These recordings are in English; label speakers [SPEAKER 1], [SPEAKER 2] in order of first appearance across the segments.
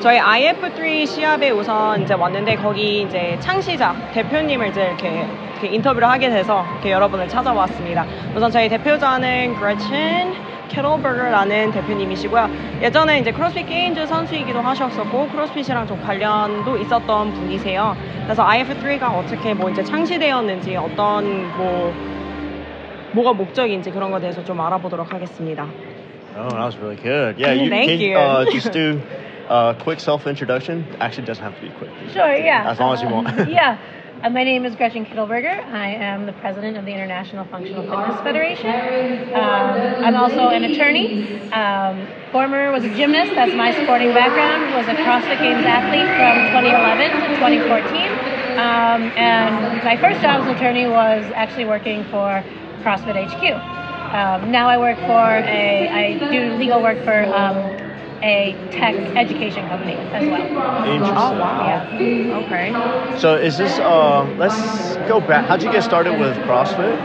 [SPEAKER 1] 저희 IF3 시합에 우선 이제 왔는데 거기 이제 창시자 대표님을 이제 이렇게, 이렇게 인터뷰를 하게 돼서 이렇게 여러분을 찾아왔습니다. 우선 저희 대표자는 그레친 캐롤버거라는 대표님이시고요. 예전에 이제 크로스핏 게임즈 선수이기도 하셨었고 크로스핏이랑 좀 관련도 있었던 분이세요. 그래서 IF3가 어떻게 뭐 이제 창시되었는지 어떤 뭐 뭐가 목적인지 그런 것에 대해서 좀 알아보도록 하겠습니다.
[SPEAKER 2] Oh, that was really good. Yeah, you
[SPEAKER 1] Thank
[SPEAKER 2] can
[SPEAKER 1] you.
[SPEAKER 2] Uh, just do a quick self introduction. Actually, doesn't have to be quick.
[SPEAKER 3] Sure, yeah.
[SPEAKER 2] As long as you want.
[SPEAKER 3] Uh, yeah. Uh, my name is Gretchen Kittelberger. I am the president of the International Functional Fitness Federation. Um, I'm also an attorney. Um, former was a gymnast. That's my sporting background. Was a CrossFit Games athlete from 2011 to 2014. Um, and my first job as an attorney was actually working for CrossFit HQ. Um, now I work for a, I do legal work for um, a tech education company as well.
[SPEAKER 2] Interesting.
[SPEAKER 1] Oh wow.
[SPEAKER 3] Yeah.
[SPEAKER 1] Okay.
[SPEAKER 2] So, is this, uh, let's go back. How'd you get started with CrossFit?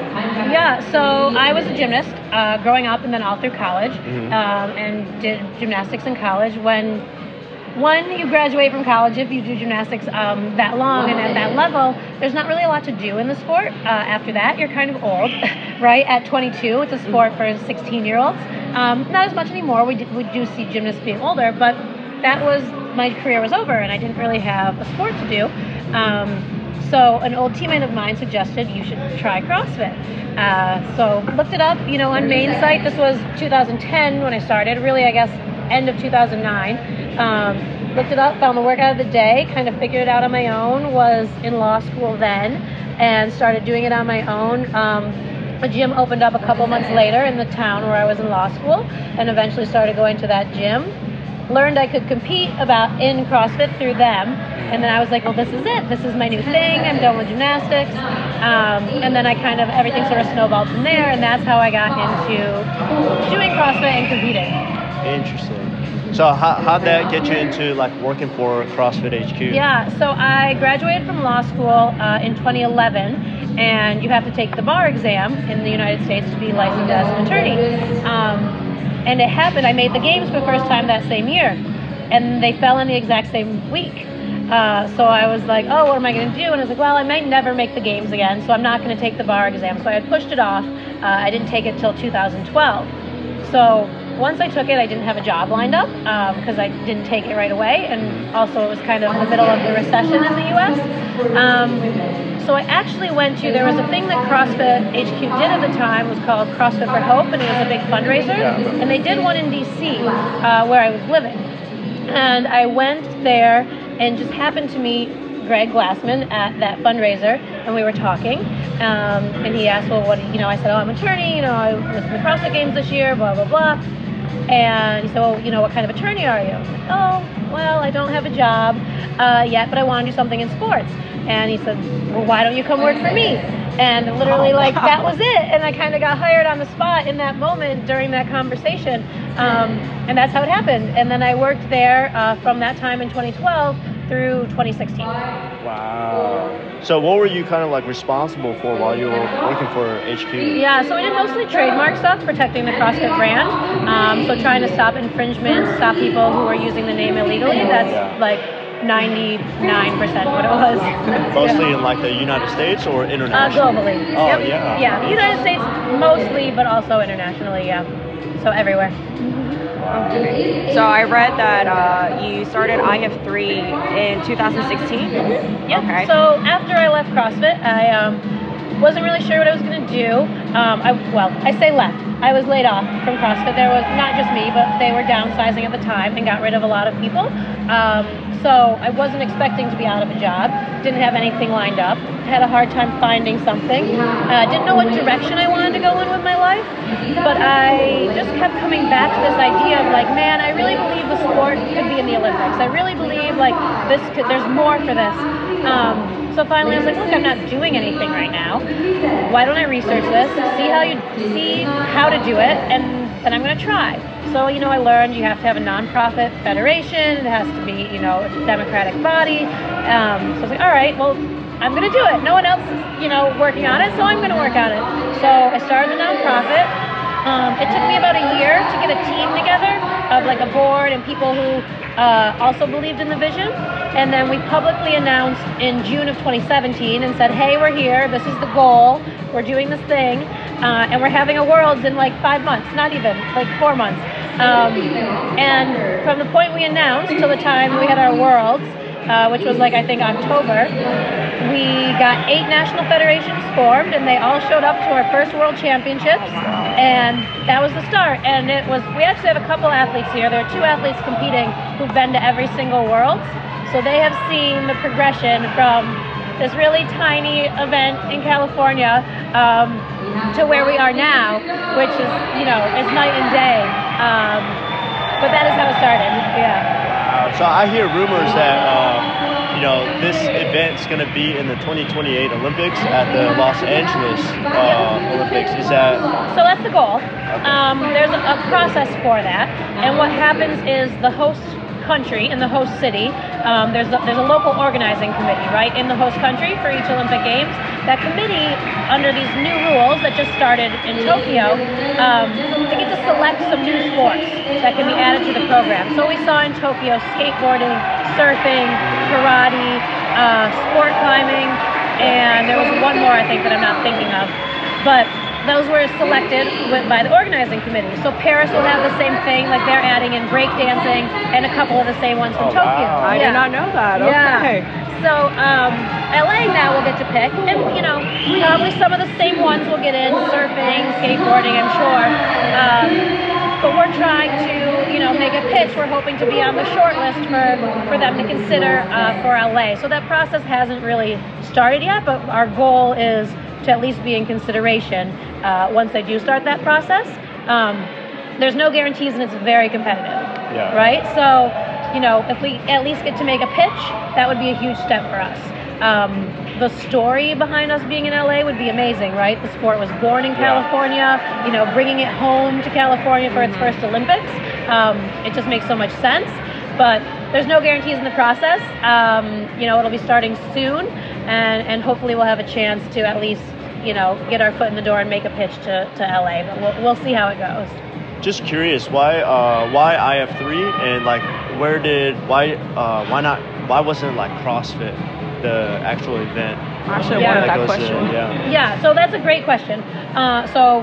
[SPEAKER 3] Yeah, so I was a gymnast uh, growing up and then all through college,
[SPEAKER 2] Mhm.
[SPEAKER 3] um, and did gymnastics in college. When one, you graduate from college if you do gymnastics um, that long and at that level, there's not really a lot to do in the sport. Uh, after that, you're kind of old, right? At 22, it's a sport for 16 year olds. Um, not as much anymore. We, d- we do see gymnasts being older, but that was my career was over, and I didn't really have a sport to do. Um, so an old teammate of mine suggested you should try CrossFit. Uh, so looked it up, you know, on main site. This was 2010 when I started. Really, I guess end of 2009. Um, looked it up, found the workout of the day, kind of figured it out on my own. Was in law school then, and started doing it on my own. Um, a gym opened up a couple months later in the town where I was in law school, and eventually started going to that gym learned I could compete about in CrossFit through them, and then I was like, well, this is it. This is my new thing. I'm done with gymnastics, um, and then I kind of everything sort of snowballed from there, and that's how I got into doing CrossFit and competing.
[SPEAKER 2] Interesting. So, how, how'd that get you into like working for CrossFit HQ?
[SPEAKER 3] Yeah, so I graduated from law school uh, in 2011, and you have to take the bar exam in the United States to be licensed as an attorney. Um, and it happened, I made the games for the first time that same year, and they fell in the exact same week. Uh, so I was like, oh, what am I going to do? And I was like, well, I might never make the games again, so I'm not going to take the bar exam. So I pushed it off. Uh, I didn't take it till 2012. So once I took it, I didn't have a job lined up because I didn't take it right away, and also it was kind of in the middle of the recession in the U.S. Um, so I actually went to there was a thing that CrossFit HQ did at the time was called CrossFit for Hope, and it was a big fundraiser, and they did one in D.C. Uh, where I was living, and I went there and just happened to meet Greg Glassman at that fundraiser, and we were talking. Um, and he asked, "Well, what?" do you you know, I said, "Oh, I'm an attorney. You know, I was in the CrossFit Games this year. Blah blah blah." And he said, "Well, you know, what kind of attorney are you?" "Oh, well, I don't have a job uh, yet, but I want to do something in sports." And he said, "Well, why don't you come work for me?" And literally, like that was it. And I kind of got hired on the spot in that moment during that conversation, um, and that's how it happened. And then I worked there uh, from that time in 2012 through 2016.
[SPEAKER 2] Wow. So, what were you kind of like responsible for while you were working for HQ?
[SPEAKER 3] Yeah, so we did mostly trademark stuff, protecting the CrossFit brand. Um, so trying to stop infringements, stop people who are using the name illegally. That's
[SPEAKER 2] Yeah.
[SPEAKER 3] like 99% what it was.
[SPEAKER 2] Mostly
[SPEAKER 3] Yeah.
[SPEAKER 2] in like the United States or
[SPEAKER 3] Uh,
[SPEAKER 2] international?
[SPEAKER 3] globally.
[SPEAKER 2] Oh,
[SPEAKER 3] Yep.
[SPEAKER 2] yeah.
[SPEAKER 3] Yeah, the United States mostly, but also internationally, yeah. So everywhere.
[SPEAKER 1] So I read that uh, you started IF3 in 2016.
[SPEAKER 3] Yep.
[SPEAKER 1] Okay.
[SPEAKER 3] So after I left CrossFit, I um, wasn't really sure what I was going to do. Um, I, well, I say left. I was laid off from CrossFit. There was not just me, but they were downsizing at the time and got rid of a lot of people. Um, so I wasn't expecting to be out of a job. Didn't have anything lined up. Had a hard time finding something. Uh, didn't know what direction I wanted to go in with my life. But I just kept coming back to this idea of like, man, I really believe the sport could be in the Olympics. I really believe like this. Could, there's more for this. Um, so finally, I was like, look, I'm not doing anything right now. Why don't I research this, see how you see how to do it, and then I'm going to try. So you know, I learned you have to have a nonprofit federation. It has to be you know a democratic body. Um, so I was like, all right, well. I'm gonna do it. No one else is, you know, working on it, so I'm gonna work on it. So I started the nonprofit. Um, it took me about a year to get a team together of like a board and people who uh, also believed in the vision. And then we publicly announced in June of 2017 and said, hey, we're here. This is the goal. We're doing this thing. Uh, and we're having a Worlds in like five months, not even, like four months. Um, and from the point we announced till the time we had our Worlds, uh, which was like I think October, we got eight national federations formed, and they all showed up to our first World Championships, and that was the start. And it was we actually have a couple athletes here. There are two athletes competing who've been to every single World, so they have seen the progression from this really tiny event in California um, to where we are now, which is you know is night and day. Um, but that is how it started. Yeah.
[SPEAKER 2] Uh, so I hear rumors that uh, you know this event's going to be in the 2028 Olympics at the Los Angeles uh, Olympics. Is that
[SPEAKER 3] So that's the goal. Um, there's a, process for that, and what happens is the host country in the host city. Um, there's a, there's a local organizing committee, right, in the host country for each Olympic Games. That committee, under these new rules that just started in Tokyo, um, get to select some new sports that can be added to the program. So we saw in Tokyo skateboarding, surfing, karate, uh, sport climbing, and there was one more I think that I'm not thinking of, but those were selected with, by the organizing committee. So Paris will have the same thing, like they're adding in breakdancing and a couple of the same ones from
[SPEAKER 2] Oh,
[SPEAKER 3] Tokyo.
[SPEAKER 2] wow.
[SPEAKER 1] I
[SPEAKER 3] yeah.
[SPEAKER 1] did not know that.
[SPEAKER 3] Yeah.
[SPEAKER 1] Okay.
[SPEAKER 3] So um, LA now will get to pick, and you know probably some of the same ones will get in: surfing, skateboarding, I'm sure. Um, but we're trying to, you know, make a pitch. We're hoping to be on the short list for, for them to consider uh, for LA. So that process hasn't really started yet, but our goal is to at least be in consideration uh, once they do start that process. Um, there's no guarantees, and it's very competitive
[SPEAKER 2] Yeah.
[SPEAKER 3] right? So, you know, if we at least get to make a pitch, that would be a huge step for us. Um, the story behind us being in LA would be amazing, right? The sport was born in California, you know, bringing it home to California for its first Olympics. Um, it just makes so much sense. But there's no guarantees in the process. Um, you know, it'll be starting soon, and, and hopefully we'll have a chance to at least, you know, get our foot in the door and make a pitch to, to LA. But we'll, we'll see how it goes.
[SPEAKER 2] just curious why uh, why IF3 and like where did why uh, why not why wasn't like CrossFit the actual event?
[SPEAKER 1] I should have
[SPEAKER 3] Yeah.
[SPEAKER 1] wanted that
[SPEAKER 2] goes to-
[SPEAKER 1] question.
[SPEAKER 2] yeah.
[SPEAKER 3] Yeah, so that's a great question. Uh, so,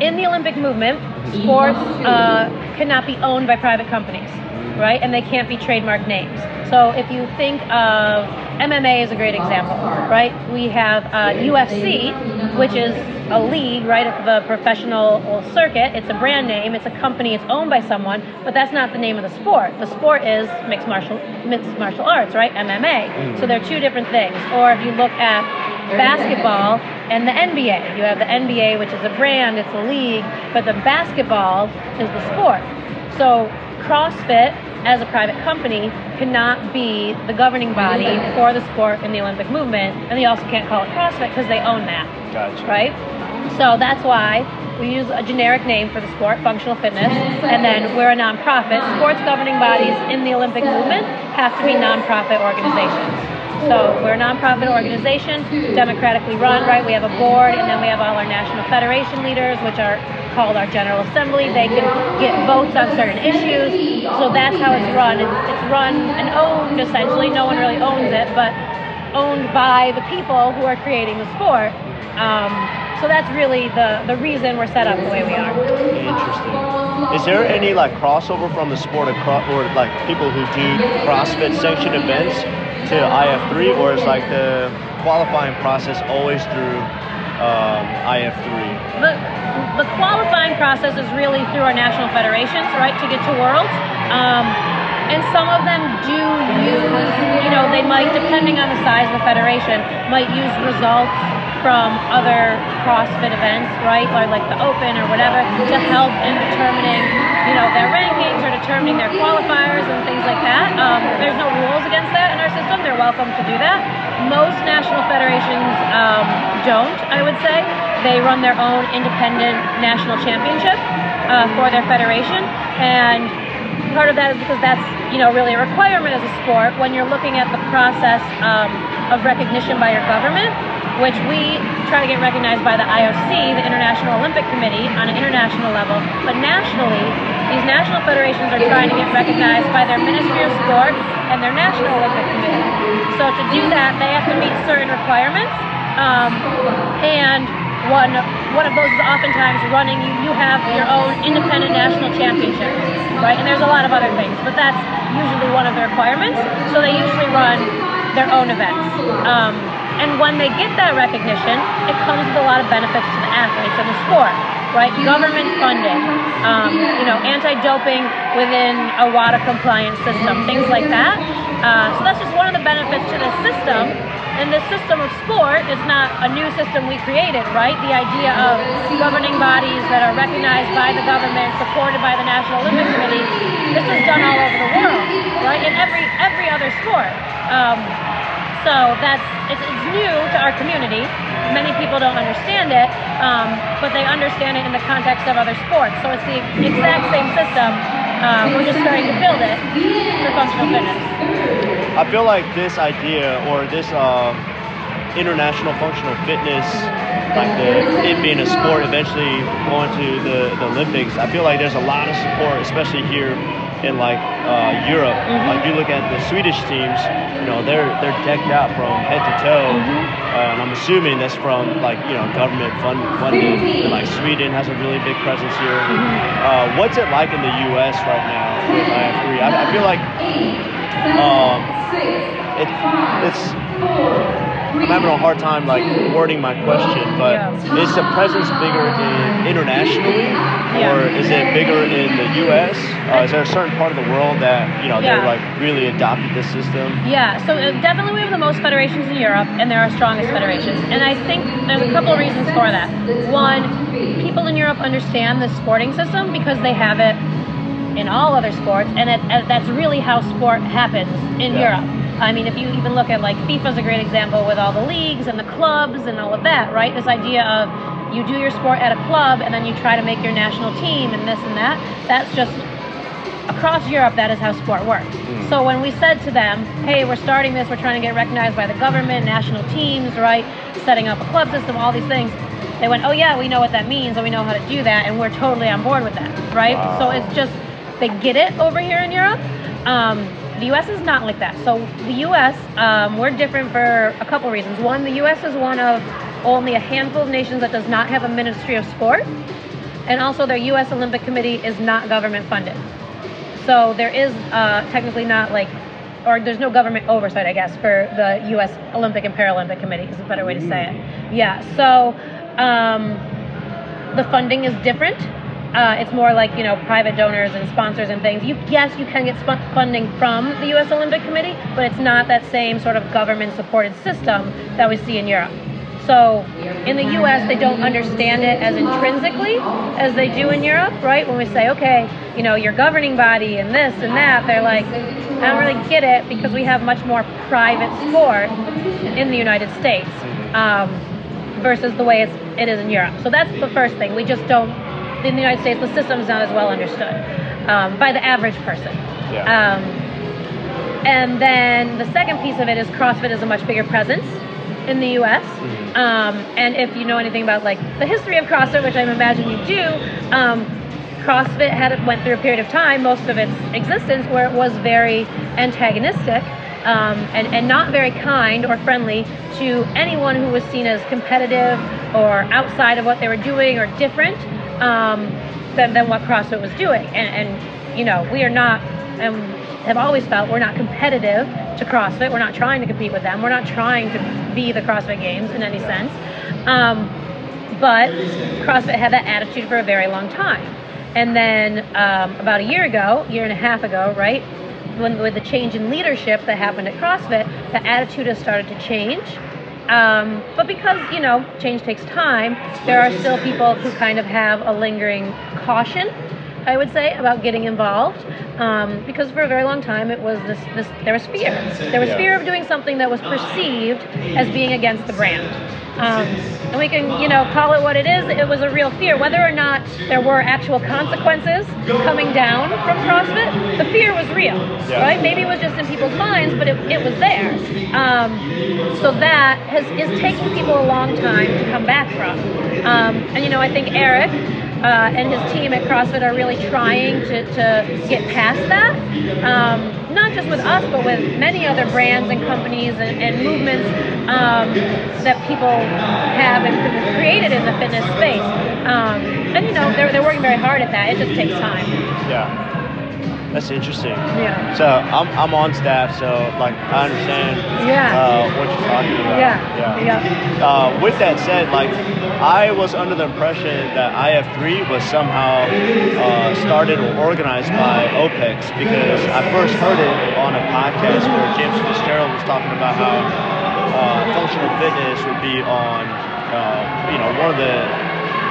[SPEAKER 3] in the Olympic movement, sports uh, cannot be owned by private companies, right? And they can't be trademark names. So, if you think of MMA is a great example, right? We have uh, UFC, which is a league, right, of the professional circuit. It's a brand name. It's a company. It's owned by someone, but that's not the name of the sport. The sport is mixed martial mixed martial arts, right? MMA. So they're two different things. Or if you look at basketball and the NBA. You have the NBA, which is a brand, it's a league, but the basketball is the sport. So CrossFit, as a private company, cannot be the governing body for the sport in the Olympic movement, and they also can't call it CrossFit because they own that,
[SPEAKER 2] Gotcha.
[SPEAKER 3] right? So that's why we use a generic name for the sport, functional fitness, and then we're a nonprofit. Sports governing bodies in the Olympic movement have to be nonprofit organizations. So we're a nonprofit organization, democratically run, right? We have a board, and then we have all our national federation leaders, which are called our General Assembly. They can get votes on certain issues. So that's how it's run. It's, it's run and owned, essentially. No one really owns it, but owned by the people who are creating the sport. Um, so that's really the, the reason we're set up the way we are.
[SPEAKER 2] Interesting. Is there any like crossover from the sport of cro- or like people who do CrossFit sanctioned events to IF3, or is like the qualifying process always through um, IF3?
[SPEAKER 3] the, the qualifying process is really through our national federations, right, to get to Worlds. Um, and some of them do use, you know, they might, depending on the size of the federation, might use results from other CrossFit events, right, or like the Open or whatever, to help in determining, you know, their rankings or determining their qualifiers and things like that. Um, there's no rules against that in our system. They're welcome to do that. Most national federations um, don't, I would say. They run their own independent national championship uh, for their federation, and part of that is because that's you know really a requirement as a sport when you're looking at the process um, of recognition by your government, which we try to get recognized by the IOC, the International Olympic Committee, on an international level, but nationally these national federations are trying to get recognized by their Ministry of Sport and their National Olympic Committee. So to do that, they have to meet certain requirements. Um, and one one of those is oftentimes running. You, have your own independent national championship, right? And there's a lot of other things, but that's usually one of the requirements. So they usually run their own events. Um, and when they get that recognition, it comes with a lot of benefits to the athletes and the sport, right? Government funding, um, you know, anti-doping within a WADA compliance system, things like that. Uh, so that's just one of the benefits to the system. And this system of sport is not a new system we created, right? The idea of governing bodies that are recognized by the government, supported by the National Olympic Committee, this is done all over the world, right? In every every other sport. Um, so that's it's, it's new to our community. Many people don't understand it, um, but they understand it in the context of other sports. So it's the exact same system. Uh, we're just starting to build it for functional fitness.
[SPEAKER 2] I feel like this idea or this uh, international functional fitness, like the it being a sport, eventually going to the, the Olympics. I feel like there's a lot of support, especially here in like uh, Europe.
[SPEAKER 3] Mm-hmm.
[SPEAKER 2] Like you look at the Swedish teams, you know they're they're decked out from head to toe,
[SPEAKER 3] Mm-hmm.
[SPEAKER 2] uh, and I'm assuming that's from like you know government fund, funding. And, like Sweden has a really big presence here.
[SPEAKER 3] Mm-hmm.
[SPEAKER 2] Uh, what's it like in the U.S. right now with IF3? I, I feel like um, it, it's I'm having a hard time like wording my question, but
[SPEAKER 3] Yeah.
[SPEAKER 2] is the presence bigger in internationally,
[SPEAKER 3] Yeah.
[SPEAKER 2] or is it bigger in the U.S.? Uh, is there a certain part of the world that you know
[SPEAKER 3] Yeah.
[SPEAKER 2] they're like really adopted this system?
[SPEAKER 3] Yeah, so uh, definitely we have the most federations in Europe, and they're our strongest federations. And I think there's a couple of reasons for that. One, people in Europe understand the sporting system because they have it in all other sports, and it, uh, that's really how sport happens in
[SPEAKER 2] Yeah.
[SPEAKER 3] Europe. I mean, if you even look at like FIFA's a great example with all the leagues and the clubs and all of that, right? This idea of you do your sport at a club and then you try to make your national team and this and that. That's just across Europe, that is how sport works. So when we said to them, hey, we're starting this, we're trying to get recognized by the government, national teams, right? Setting up a club system, all these things. They went, oh yeah, we know what that means and we know how to do that and we're totally on board with that, right?
[SPEAKER 2] Wow.
[SPEAKER 3] So it's just, they get it over here in Europe. Um, the U.S. is not like that. So the U.S. Um, we're different for a couple reasons. One, the U.S. is one of only a handful of nations that does not have a Ministry of Sport, and also their U.S. Olympic Committee is not government funded. So there is uh, technically not like, or there's no government oversight, I guess, for the U.S. Olympic and Paralympic Committee is a better way to say it. Yeah. So um, the funding is different. Uh, it's more like you know private donors and sponsors and things. You yes, you can get sp- funding from the U.S. Olympic Committee, but it's not that same sort of government-supported system that we see in Europe. So in the U.S., they don't understand it as intrinsically as they do in Europe, right? When we say, okay, you know, your governing body and this and that, they're like, I don't really get it because we have much more private sport in the United States um, versus the way it's, it is in Europe. So that's the first thing. We just don't, in the United States, the system is not as well understood um, by the average person.
[SPEAKER 2] Yeah.
[SPEAKER 3] Um, and then the second piece of it is CrossFit is a much bigger presence in the U.S. Um, and if you know anything about like the history of CrossFit, which I imagine you do, um, CrossFit had went through a period of time, most of its existence, where it was very antagonistic um, and, and not very kind or friendly to anyone who was seen as competitive or outside of what they were doing or different um, than, than what CrossFit was doing. And, and you know, we are not, and have always felt we're not competitive to CrossFit. We're not trying to compete with them. We're not trying to be the CrossFit Games in any sense. Um, but CrossFit had that attitude for a very long time. And then um, about a year ago, year and a half ago, right, when with the change in leadership that happened at CrossFit, the attitude has started to change. Um, but because you know change takes time, there are still people who kind of have a lingering caution, I would say, about getting involved. Um, because for a very long time, it was this, this there was fear. There was fear of doing something that was perceived as being against the brand. Um, and we can, you know, call it what it is. It was a real fear. Whether or not there were actual consequences coming down from CrossFit, the fear was real,
[SPEAKER 2] Yeah.
[SPEAKER 3] right? Maybe it was just in people's minds, but it, it was there. Um, so that has is taking people a long time to come back from. Um, and you know, I think Eric uh, and his team at CrossFit are really trying to, to get past that. Um, not just with us, but with many other brands and companies and, and movements um, that people have and created in the fitness space. Um, and you know, they're, they're working very hard at that. It just takes time.
[SPEAKER 2] Yeah. That's interesting.
[SPEAKER 3] Yeah.
[SPEAKER 2] So I'm, I'm on staff, so like I understand
[SPEAKER 3] Yeah.
[SPEAKER 2] uh, what you're talking about.
[SPEAKER 3] Yeah.
[SPEAKER 2] Yeah.
[SPEAKER 3] Yeah.
[SPEAKER 2] Uh, with that said, like I was under the impression that IF3 was somehow uh, started or organized by OPEX because I first heard it on a podcast where James Fitzgerald was talking about how uh, functional fitness would be on, uh, you know, one of the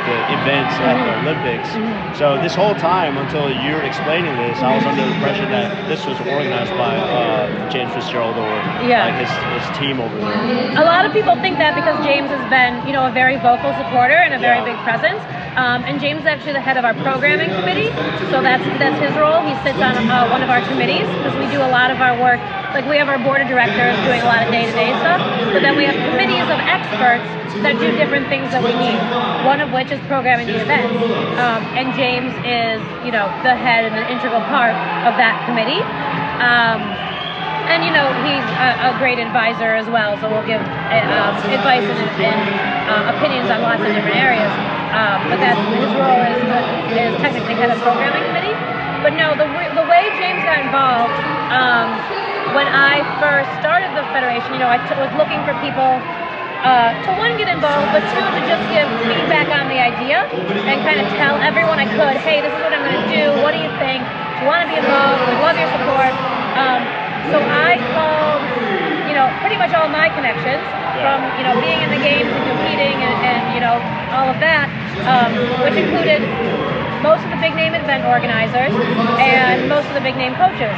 [SPEAKER 2] the events at the Olympics. So this whole time until you're explaining this, I was under the impression that this was organized by uh, James Fitzgerald or
[SPEAKER 3] Yeah.
[SPEAKER 2] like his, his team over there.
[SPEAKER 3] a lot of people think that because James has been, you know, a very vocal supporter and a very
[SPEAKER 2] Yeah.
[SPEAKER 3] big presence. Um, and James is actually the head of our programming committee, so that's that's his role. He sits on uh, one of our committees because we do a lot of our work. Like we have our board of directors doing a lot of day-to-day stuff, but then we have committees of experts that do different things that we need. One of which is programming the um, and James is, you know, the head and an integral part of that committee. Um, and you know he's a, a great advisor as well, so we'll give um, advice and, and uh, opinions on lots of different areas. Um, but that's his role is, is technically head of programming committee. But no, the the way James got involved um, when I first started the federation, you know, I was looking for people uh, to one get involved, but two to just give feedback on the idea and kind of tell everyone I could, hey, this is what I'm going to do. What do you think? Do you want to be involved? We love your support. Um, so I called, you know, pretty much all my connections from, you know, being in the games and competing and, and you know, all of that, um, which included most of the big name event organizers and most of the big name coaches.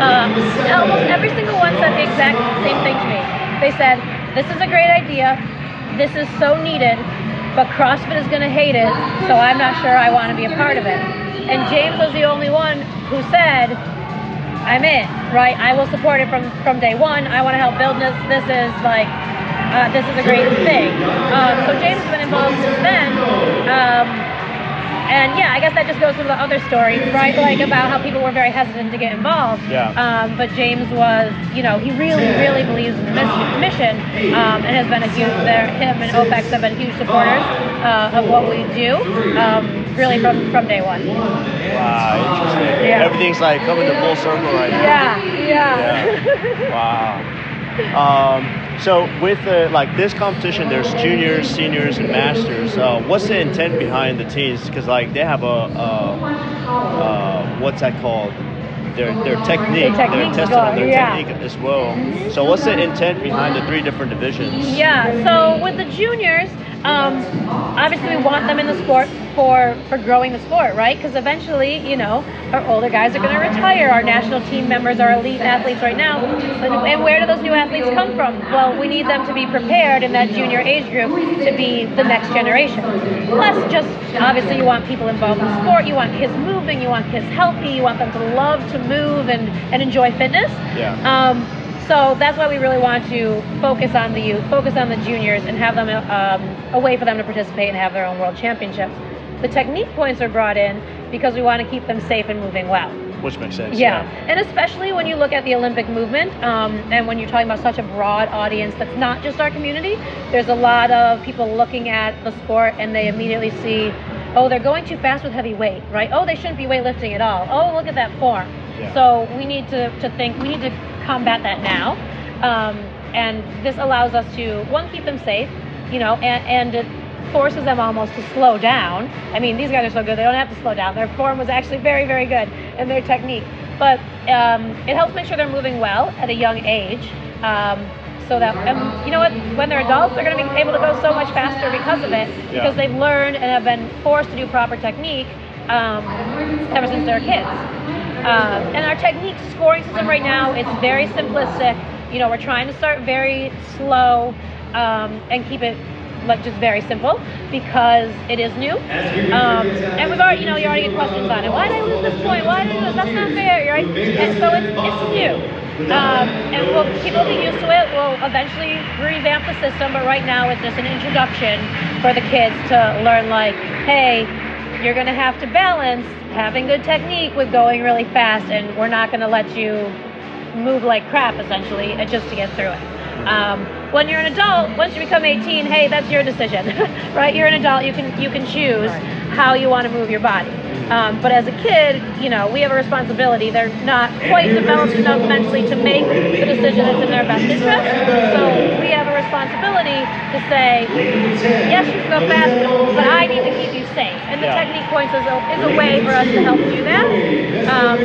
[SPEAKER 3] Um, almost every single one said the exact same thing to me. They said, "This is a great idea. This is so needed, but CrossFit is going to hate it, so I'm not sure I want to be a part of it." And James was the only one who said, "I'm in. Right? I will support it from from day one. I want to help build this. This is like." Uh, this is a great thing. Um, so James has been involved since then. Um, and yeah, I guess that just goes with the other story, right? Like about how people were very hesitant to get involved.
[SPEAKER 2] Yeah.
[SPEAKER 3] Um, but James was, you know, he really, really believes in the mission, um, and has been a huge. There, him and OPEX have been huge supporters uh, of what we do, um, really from from day one.
[SPEAKER 2] Wow, interesting.
[SPEAKER 3] Yeah.
[SPEAKER 2] Everything's like coming to full circle right now.
[SPEAKER 3] Yeah, yeah.
[SPEAKER 2] Yeah. Wow. So with the, like this competition, there's juniors, seniors, and masters. Uh, what's the intent behind the teams? Because like they have a, a, uh, what's that called? Their their technique.
[SPEAKER 3] Their
[SPEAKER 2] They're testing on their
[SPEAKER 3] yeah.
[SPEAKER 2] technique as well. So what's the intent behind the three different divisions?
[SPEAKER 3] Yeah, so with the juniors, um, obviously we want them in the sport for for growing the sport, right? Because eventually, you know, our older guys are going to retire. Our national team members are elite athletes right now, and, where do those new athletes come from? Well, we need them to be prepared in that junior age group to be the next generation. Plus, just obviously, you want people involved in the sport. You want kids moving. You want kids healthy. You want them to love to move and and enjoy fitness.
[SPEAKER 2] Yeah.
[SPEAKER 3] Um, so that's why we really want to focus on the youth, focus on the juniors, and have them um, a way for them to participate and have their own world championships. The technique points are brought in because we want to keep them safe and moving well.
[SPEAKER 2] Which makes sense.
[SPEAKER 3] Yeah, and especially when you look at the Olympic movement, um, and when you're talking about such a broad audience that's not just our community, there's a lot of people looking at the sport and they immediately see, oh, they're going too fast with heavy weight, right? Oh, they shouldn't be weightlifting at all. Oh, look at that form.
[SPEAKER 2] Yeah.
[SPEAKER 3] So we need to, to think, we need to combat that now. Um, and this allows us to, one, keep them safe, you know, and, and it forces them almost to slow down. I mean, these guys are so good, they don't have to slow down. Their form was actually very, very good, and their technique. But um, it helps make sure they're moving well at a young age. Um, so that, and you know what, when they're adults, they're going to be able to go so much faster because of it,
[SPEAKER 2] Yeah.
[SPEAKER 3] because they've learned and have been forced to do proper technique um, ever since they're kids. Uh, and our technique scoring system right now, it's very simplistic. You know, we're trying to start very slow um, and keep it like just very simple because it is new. Um, and we've already, you know, you already get questions on it. Why did I lose this point? Why did I this? That's not fair, right? And so it's, it's new. Um, and we'll, people will get used to it. We'll eventually revamp the system, but right now it's just an introduction for the kids to learn like, hey, you're going to have to balance having good technique with going really fast, and we're not going to let you move like crap, essentially, uh, just to get through it. Um, when you're an adult, once you become 18, hey, that's your decision, right? You're an adult. You can you can choose how you want to move your body. Um, but as a kid, you know, we have a responsibility. They're not quite developed enough mentally to make the decision that's in their best interest. So we have a responsibility to say, yes, you can go fast, but I need to keep you safe. And the
[SPEAKER 2] Yeah.
[SPEAKER 3] technique points is a, is a way for us to help do that. Um,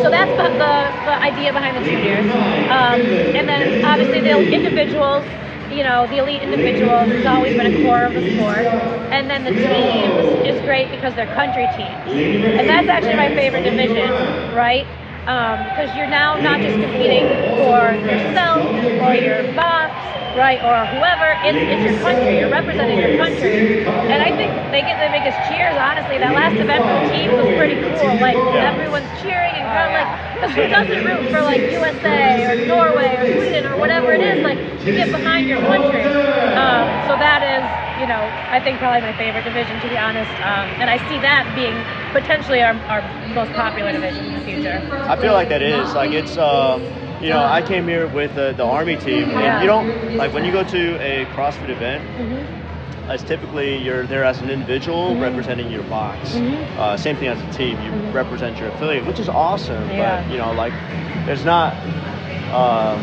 [SPEAKER 3] so that's the, the, the idea behind the juniors. Um, and then obviously the individuals you know, the elite individuals has always been a core of the sport. And then the teams is great because they're country teams. And that's actually my favorite division, right? Because you're now not just competing for yourself or your box, right, or whoever. It's, it's your country. You're representing your country. And I think they get the biggest cheers, honestly. That last event for the teams was pretty cool. Like, everyone's cheering and kind of like, because who doesn't root for, like, USA or Norway or Sweden or whatever it is? Like, you get behind your country. Um, so that is, you know, I think probably my favorite division, to be honest. Um, and I see that being potentially our, our most popular division in the future.
[SPEAKER 2] I feel like that is like it's uh, you know I came here with the, the army team and you don't like when you go to a CrossFit event. As typically you're there as an individual representing your box. Uh, same thing as a team, you represent your affiliate, which is awesome.
[SPEAKER 3] Yeah.
[SPEAKER 2] But you know, like there's not. Um,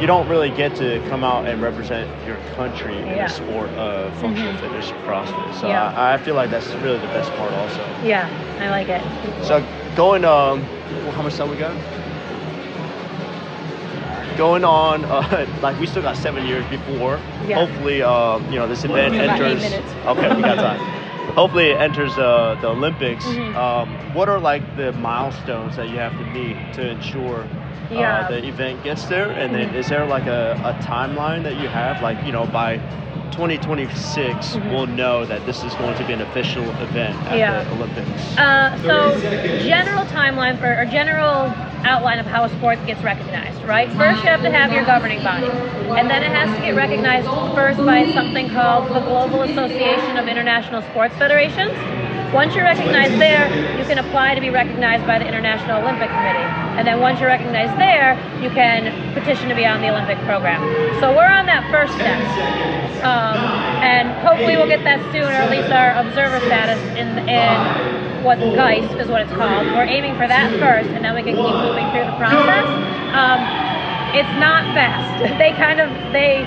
[SPEAKER 2] you don't really get to come out and represent your country in
[SPEAKER 3] Yeah.
[SPEAKER 2] a sport of functional fitness CrossFit. So
[SPEAKER 3] Yeah.
[SPEAKER 2] I, I feel like that's really the best part, also.
[SPEAKER 3] Yeah, I like it.
[SPEAKER 2] So going um, well, how much time we got? Going on, uh, like we still got seven years before.
[SPEAKER 3] Yeah.
[SPEAKER 2] Hopefully, um, you know, this event enters. Okay, we got time. Hopefully, it enters uh, the Olympics.
[SPEAKER 3] Mhm.
[SPEAKER 2] Um, what are like the milestones that you have to meet to ensure
[SPEAKER 3] Yeah.
[SPEAKER 2] uh, the event gets there? And then, is there like a, a timeline that you have? Like, you know, by 2026, we'll know that this is going to be an official event at
[SPEAKER 3] Mm-hmm. Yeah.
[SPEAKER 2] the Olympics.
[SPEAKER 3] Uh, so, general timeline for, or general outline of how a sport gets recognized, right? First, you have to have your governing body, and then it has to get recognized first by something called the Global Association of International Sports Federations. Once you're recognized there, you can apply to be recognized by the International Olympic Committee. And then once you're recognized there, you can petition to be on the Olympic program. So we're on that first step. Um, and hopefully we'll get that soon, or at least our observer status in, in what GAISF is what it's called. We're aiming for that first, and then we can keep moving through the process. Um, it's not fast. They kind of they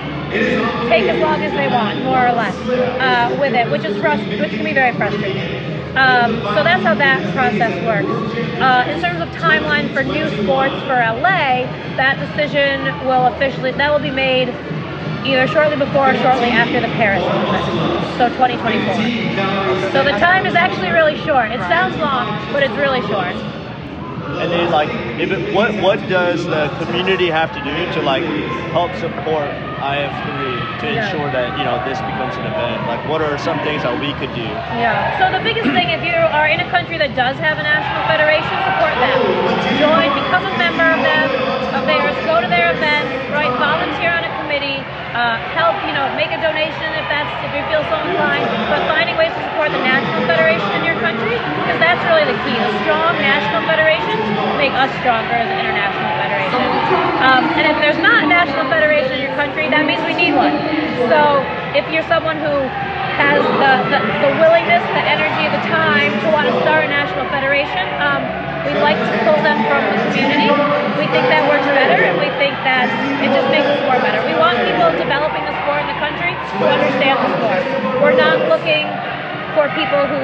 [SPEAKER 3] take as long as they want, more or less, uh, with it, which is frust- which can be very frustrating. Um, so that's how that process works. Uh, in terms of timeline for new sports for LA, that decision will officially that will be made either shortly before or shortly after the Paris Olympics, so 2024. So the time is actually really short. It sounds long, but it's really short.
[SPEAKER 2] And then, like, if it, what what does the community have to do to like help support IF3 to ensure that you know this becomes an event? Like, what are some things that we could do?
[SPEAKER 3] Yeah. So the biggest thing, if you are in a country that does have a national federation, support them. Join, become a member of them, of theirs. Go to their events, right? Volunteer on a committee. Uh, help, you know, make a donation if that's if you feel so inclined. But finding ways to support the national federation in your country, because that's really the key. The strong national federations make us stronger as an international federation. Um, and if there's not a national federation in your country, that means we need one. So if you're someone who has the, the, the willingness, the energy, the time to want to start a national federation, um, we'd like to pull them from the community. We think that works better, and we think that it just makes the sport better. We want people developing the sport in the country who understand the sport. We're not looking for people who,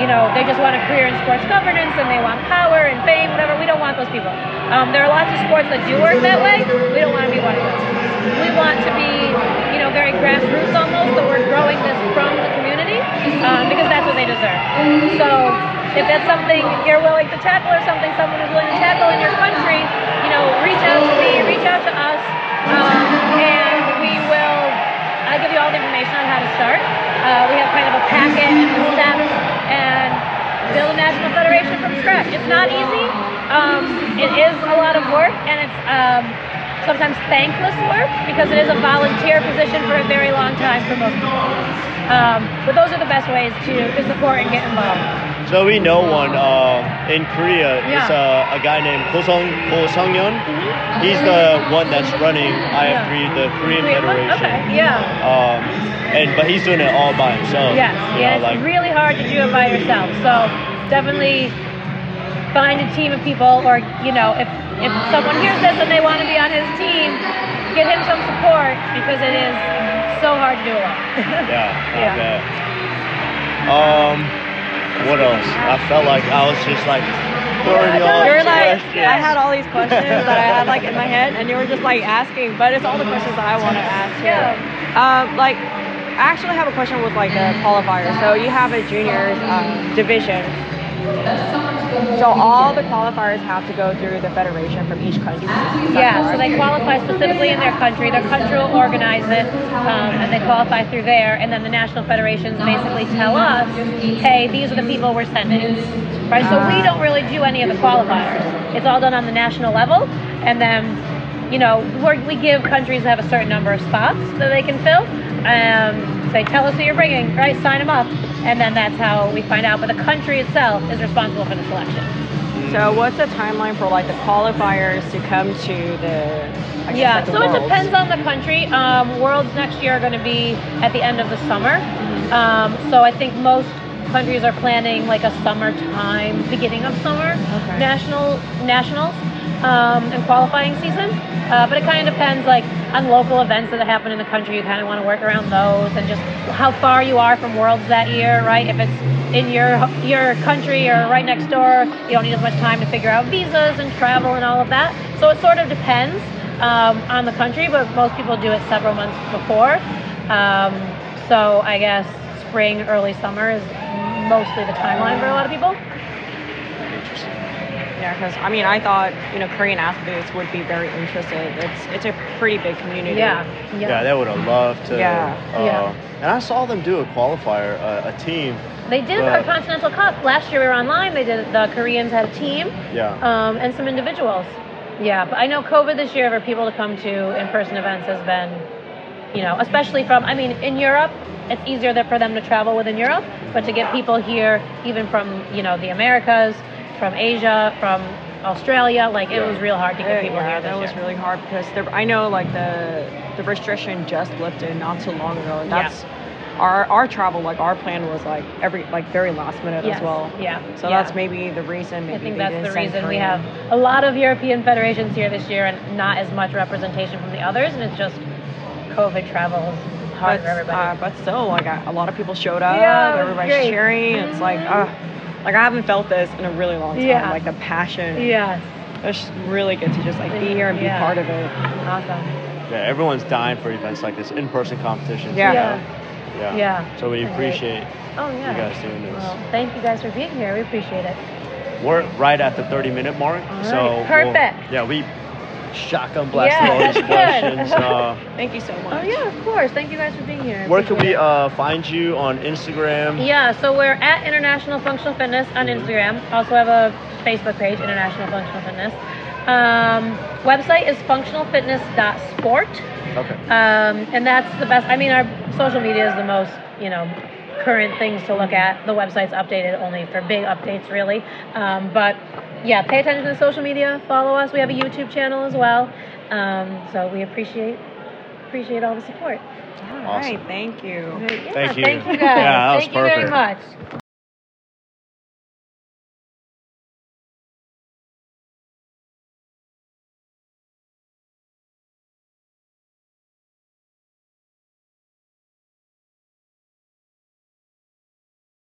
[SPEAKER 3] you know, they just want a career in sports governance and they want power and fame, whatever. We don't want those people. Um, there are lots of sports that do work that way. We don't want to be one of those. We want to be, you know, very grassroots almost, but we're growing this from the community um, because that's what they deserve. So if that's something you're willing to tackle or something someone is willing to tackle in your country, you know, reach out to me, reach out to us, um, and we will I'll give you all the information on how to start. Uh, we have kind of a packet and steps and build a national federation from scratch. It's not easy. Um, it is a lot of work and it's um, sometimes thankless work because it is a volunteer position for a very long time for most people. Um, but those are the best ways to, to support and get involved.
[SPEAKER 2] So we know one um, in Korea.
[SPEAKER 3] Yeah.
[SPEAKER 2] It's a, a guy named Ko Sung Ko Sung Yeon. He's the one that's running IF3, the Korean
[SPEAKER 3] Korean?
[SPEAKER 2] Federation.
[SPEAKER 3] Okay, yeah.
[SPEAKER 2] Um, and but he's doing it all by himself.
[SPEAKER 3] Yes,
[SPEAKER 2] you
[SPEAKER 3] yeah,
[SPEAKER 2] know,
[SPEAKER 3] it's really hard to do it by yourself. So definitely find a team of people, or you know, if if someone hears this and they want to be on his team, get him some support because it is so hard to do alone.
[SPEAKER 2] Yeah,
[SPEAKER 3] Yeah.
[SPEAKER 2] bet. Um, what else? I felt like I was just like throwing all
[SPEAKER 1] You're like,
[SPEAKER 2] questions.
[SPEAKER 1] I had all these questions that I had like in my head, and you were just like asking, but it's all the questions that I want to ask. too.
[SPEAKER 3] Yeah.
[SPEAKER 1] Um, like, I actually have a question with like the qualifiers. So you have a juniors um, division. So all the qualifiers have to go through the federation from each country.
[SPEAKER 3] Yeah, so they qualify specifically in their country. Their country will organize it, um, and they qualify through there. And then the national federations basically tell us, hey, these are the people we're sending. Right? So we don't really do any of the qualifiers. It's all done on the national level, and then, you know, we give countries that have a certain number of spots that they can fill. Um, say, tell us who you're bringing, right? Sign them up, and then that's how we find out. But the country itself is responsible for the selection.
[SPEAKER 1] So what's the timeline for like the qualifiers to come to the? Guess,
[SPEAKER 3] Yeah,
[SPEAKER 1] like, the
[SPEAKER 3] so it depends on the country. Um, Worlds next year are going to be at the end of the summer. Um, so I think most countries are planning like a summertime, beginning of summer
[SPEAKER 1] Okay.
[SPEAKER 3] national nationals um, qualifying season. Uh, but it kind of depends like on local events that happen in the country. You kind of want to work around those and just how far you are from Worlds that year, right? If it's in your your country or right next door, you don't need as much time to figure out visas and travel and all of that. So it sort of depends um, on the country, but most people do it several months before. Um, so I guess spring, early summer is mostly the timeline for a lot of people.
[SPEAKER 1] Yeah, because I mean, I thought you know Korean athletes would be very interested. It's it's a pretty big community.
[SPEAKER 3] Yeah,
[SPEAKER 2] Yeah, they would have loved to.
[SPEAKER 1] Yeah.
[SPEAKER 2] Uh,
[SPEAKER 3] Yeah.
[SPEAKER 2] And I saw them do a qualifier, uh, a team.
[SPEAKER 3] They did
[SPEAKER 2] But-
[SPEAKER 3] a Continental Cup last year. We were online. They did. The Koreans had a team
[SPEAKER 2] Yeah.
[SPEAKER 3] um, and some individuals. Yeah, but I know COVID this year for people to come to in-person events has been, you know, especially from. I mean, in Europe, it's easier for them to travel within Europe, but to get people here, even from you know the Americas, from Asia, from Australia, like it was real hard to get people
[SPEAKER 1] yeah,
[SPEAKER 3] here this
[SPEAKER 1] that was really hard because there, I know like the the restriction just lifted not too long ago, and
[SPEAKER 3] Yeah.
[SPEAKER 1] that's our our travel. Like our plan was like every like very last minute
[SPEAKER 3] Yes,
[SPEAKER 1] as well.
[SPEAKER 3] Yeah.
[SPEAKER 1] So
[SPEAKER 3] yeah.
[SPEAKER 1] that's maybe the reason. Maybe
[SPEAKER 3] I think that's the reason we have a lot of European federations here this year and not as much representation from the others, and it's just COVID travels hard
[SPEAKER 1] But,
[SPEAKER 3] for everybody.
[SPEAKER 1] uh, but still, like a lot of people showed up.
[SPEAKER 3] Yeah,
[SPEAKER 1] everybody's
[SPEAKER 3] great.
[SPEAKER 1] cheering. It's like, uh, like I haven't felt this in a really long time.
[SPEAKER 3] Yeah.
[SPEAKER 1] Like the passion.
[SPEAKER 3] yes.
[SPEAKER 1] It's really good to just like be here and be
[SPEAKER 3] Yeah.
[SPEAKER 1] part of it.
[SPEAKER 3] Awesome.
[SPEAKER 2] Yeah, everyone's dying for events like this, in-person competitions.
[SPEAKER 1] Yeah.
[SPEAKER 3] Yeah.
[SPEAKER 2] Yeah.
[SPEAKER 3] Yeah.
[SPEAKER 2] So we appreciate
[SPEAKER 3] Oh yeah.
[SPEAKER 2] you guys doing this.
[SPEAKER 3] Well, thank you guys for being here. We appreciate it.
[SPEAKER 2] We're right at the 30-minute mark,
[SPEAKER 3] All
[SPEAKER 2] so
[SPEAKER 3] right,
[SPEAKER 2] we'll-
[SPEAKER 3] perfect.
[SPEAKER 2] yeah, we shotgun blasted
[SPEAKER 3] Yeah,
[SPEAKER 2] all these questions. Uh,
[SPEAKER 1] Thank you so much.
[SPEAKER 3] Oh yeah, of course. Thank you guys for being here.
[SPEAKER 2] where can we uh, find you on Instagram?
[SPEAKER 3] Yeah, so we're at International Functional Fitness on
[SPEAKER 2] Mhm.
[SPEAKER 3] Instagram. Also have a Facebook page, International Functional Fitness. Um, website is functionalfitness.sport.
[SPEAKER 2] Okay.
[SPEAKER 3] Um, and that's the best. I mean, our social media is the most, you know, current things to look at. The website's updated only for big updates, really. Um, but yeah, pay attention to the social media. Follow us. We have a YouTube channel as well. Um, so we appreciate appreciate all the support.
[SPEAKER 1] All
[SPEAKER 2] Awesome.
[SPEAKER 1] right. Thank you.
[SPEAKER 3] Yeah,
[SPEAKER 2] Thank you.
[SPEAKER 3] Thank you guys.
[SPEAKER 2] Yeah, that was
[SPEAKER 3] thank you very much.